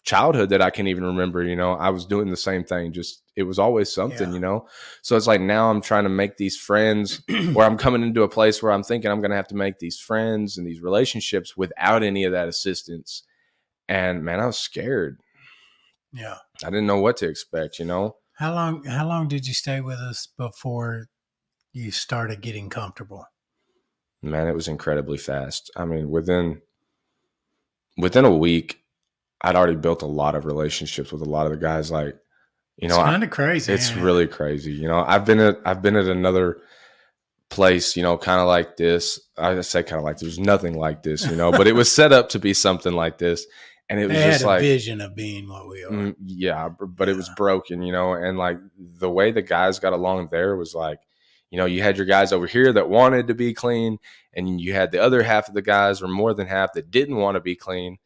childhood that I can even remember, you know, I was doing the same thing. Just it was always something, Yeah. you know. So it's like now I'm trying to make these friends where I'm coming into a place where I'm thinking I'm going to have to make these friends and these relationships without any of that assistance. And man, I was scared. Yeah. I didn't know what to expect, you know. How long how long did you stay with us before you started getting comfortable? Man, it was incredibly fast. I mean, within within a week, I'd already built a lot of relationships with a lot of the guys. Like, you know, it's kind of crazy. it's it? really crazy. You know, I've been at I've been at another place, you know, kind of like this. I say kind of like there's nothing like this, you know, but it was set up to be something like this, and it was they just a like vision of being what we are. Mm, yeah, but it was broken, you know, and like the way the guys got along there was like, you know, you had your guys over here that wanted to be clean, and you had the other half of the guys, or more than half, that didn't want to be clean,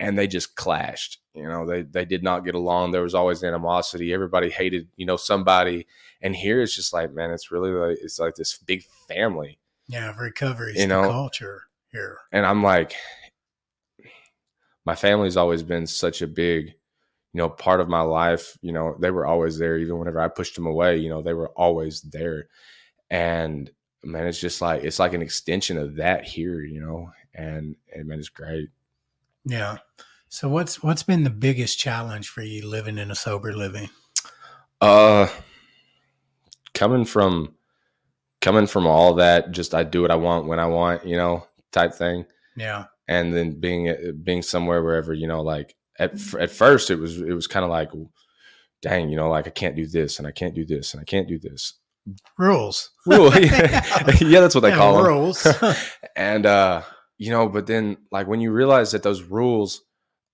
and they just clashed. You know, they they did not get along. There was always animosity. Everybody hated, you know, somebody. And here it's just like, man, it's really like it's like this big family. Yeah, recovery You the know, culture here. and I'm like, my family's always been such a big, you know, part of my life. You know, they were always there, even whenever I pushed them away. You know, they were always there, and man, it's just like it's like an extension of that here. You know, and and man, it's great. Yeah. So what's what's been the biggest challenge for you living in a sober living? Uh, coming from coming from all that, just I do what I want when I want, you know, type thing. Yeah. and then being being somewhere wherever you know like at at first it was it was kind of like dang you know like I can't do this and I can't do this and I can't do this Rules. Rule. yeah that's what they Yeah, call them rules. and uh you know but then like when you realize that those rules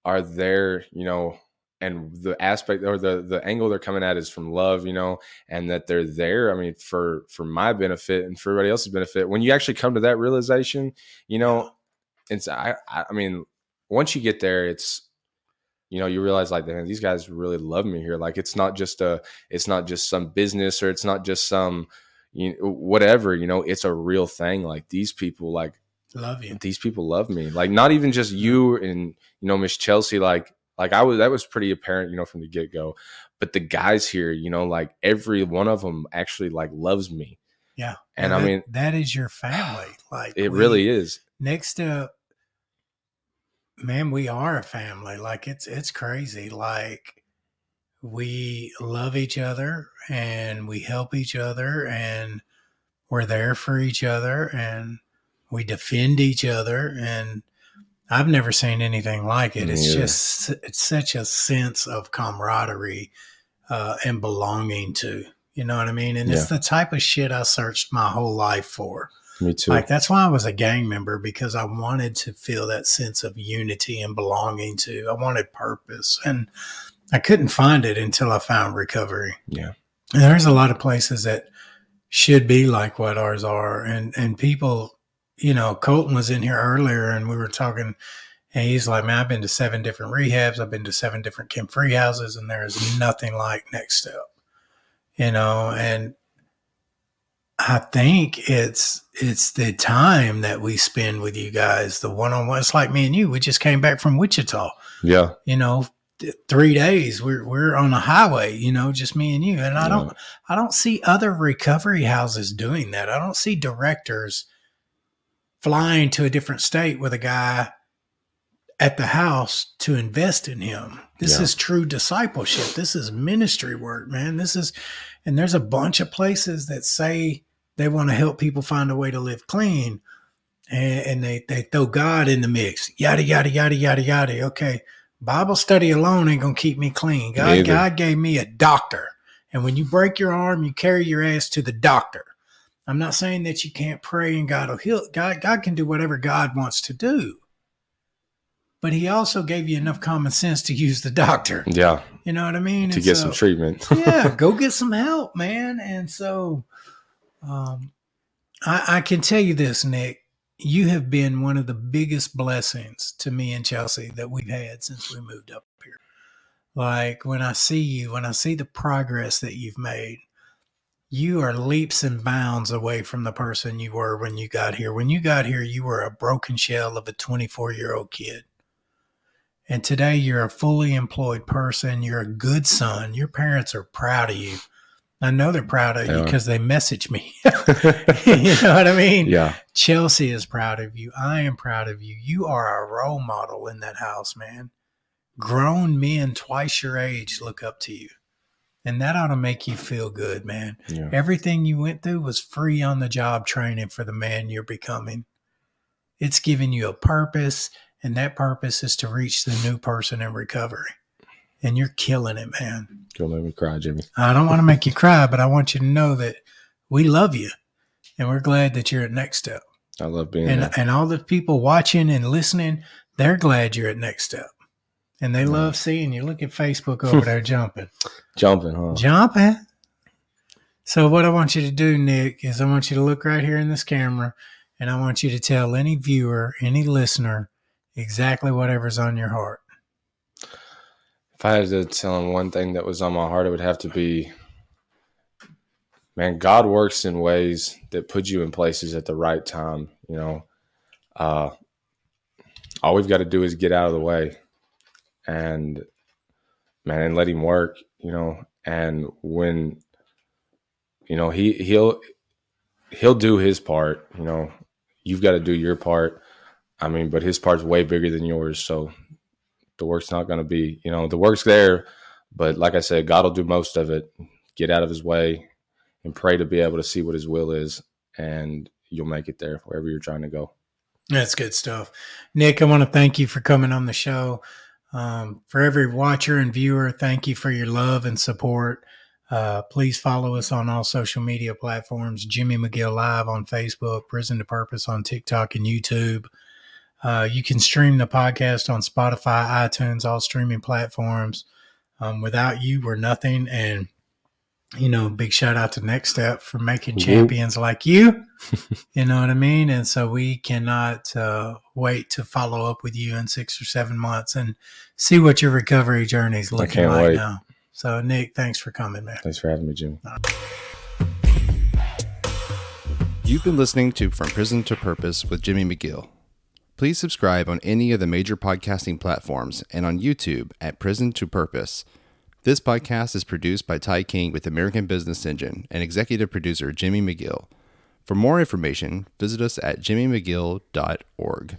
are there you know and the aspect or the the angle they're coming at is from love you know and that they're there i mean for for my benefit and for everybody else's benefit when you actually come to that realization you know it's i i mean once you get there it's you know you realize like man these guys really love me here. Like it's not just a it's not just some business or it's not just some you know, whatever you know it's a real thing. Like these people like Love you. these people love me. Like not even just you and you know miss chelsea like like i was that was pretty apparent you know from the get-go. But the guys here you know like every one of them actually like loves me. Yeah. and i that- mean that is your family. Like it we- really is. next to man we are a family. Like it's it's crazy. Like we love each other and we help each other and we're there for each other and we defend each other and i've never seen anything like it it's either. just it's such a sense of camaraderie uh, and belonging to you know what i mean and it's the type of shit i searched my whole life for me too like that's why I was a gang member because I wanted to feel that sense of unity and belonging to. I wanted purpose and I couldn't find it until I found recovery. yeah And there's a lot of places that should be like what ours are and and people, you know, Colton was in here earlier and we were talking and he's like, Man, I've been to seven different rehabs, I've been to seven different chem free houses, and there is nothing like next step. You know, and I think it's it's the time that we spend with you guys, the one on one. It's like me and you. We just came back from Wichita. yeah You know, th- three days. We're we're on a highway. You know, just me and you. And I don't I don't see other recovery houses doing that. I don't see directors flying to a different state with a guy at the house to invest in him. This Yeah. is true discipleship. This is ministry work, man. This is, and there's a bunch of places that say they want to help people find a way to live clean. And, and they, they throw God in the mix. Yada, yada, yada, yada, yada. Okay. Bible study alone ain't going to keep me clean. God, Neither. God gave me a doctor. And when you break your arm, you carry your ass to the doctor. I'm not saying that you can't pray and God will heal. God, God can do whatever God wants to do. But he also gave you enough common sense to use the doctor. yeah You know what I mean? to And get so- some treatment yeah, go get some help, man. And so, um, I, I can tell you this, Nick. You have been one of the biggest blessings to me and Chelsea that we've had since we moved up here. Like when I see you, when I see the progress that you've made, you are leaps and bounds away from the person you were when you got here. When you got here, you were a broken shell of a 24 year old kid. And today you're a fully employed person. You're a good son. Your parents are proud of you. I know they're proud of you because they message me. you know what I mean? Yeah. Chelsea is proud of you. I am proud of you. You are a role model in that house, man. Grown men twice your age look up to you. And that ought to make you feel good, man. Yeah. Everything you went through was free on the job training for the man you're becoming. It's giving you a purpose, and that purpose is to reach the new person in recovery. And you're killing it, man. Don't make me cry, Jimmy. I don't want to make you cry, but I want you to know that we love you and we're glad that you're at Next Step. I love being And there. and all the people watching and listening, they're glad you're at Next Step. And they love seeing you. Look at Facebook over there jumping. Jumping, huh? Jumping. So what I want you to do, Nick, is I want you to look right here in this camera and I want you to tell any viewer, any listener, exactly whatever's on your heart. If I had to tell him one thing that was on my heart, it would have to be man, God works in ways that put you in places at the right time. You know, uh, all we've got to do is get out of the way and, man, and let Him work, you know. And when, you know, He, He'll, He'll do His part, you know, you've got to do your part. I mean, but His part's way bigger than yours. So, the work's not going to be, you know, the work's there, but like I said, God will do most of it. Get out of his way and pray to be able to see what his will is, and you'll make it there wherever you're trying to go. That's good stuff. Nick, I want to thank you for coming on the show. Um, for every watcher and viewer, thank you for your love and support. Uh, please follow us on all social media platforms Jimmy McGill Live on Facebook, Prison to Purpose on TikTok and YouTube. Uh, you can stream the podcast on Spotify, iTunes, all streaming platforms. Um, without you, we're nothing. And, you know, big shout out to Next Step for making Whoop. champions like you. you know what I mean? And so we cannot uh, wait to follow up with you in six or seven months and see what your recovery journey is looking like wait. now. So, Nick, thanks for coming, man. Thanks for having me, Jimmy. You've been listening to From Prison to Purpose with Jimmy McGill. Please subscribe on any of the major podcasting platforms and on YouTube at Prison to Purpose. This podcast is produced by Ty King with American Business Engine and executive producer Jimmy McGill. For more information, visit us at jimmymcgill.org.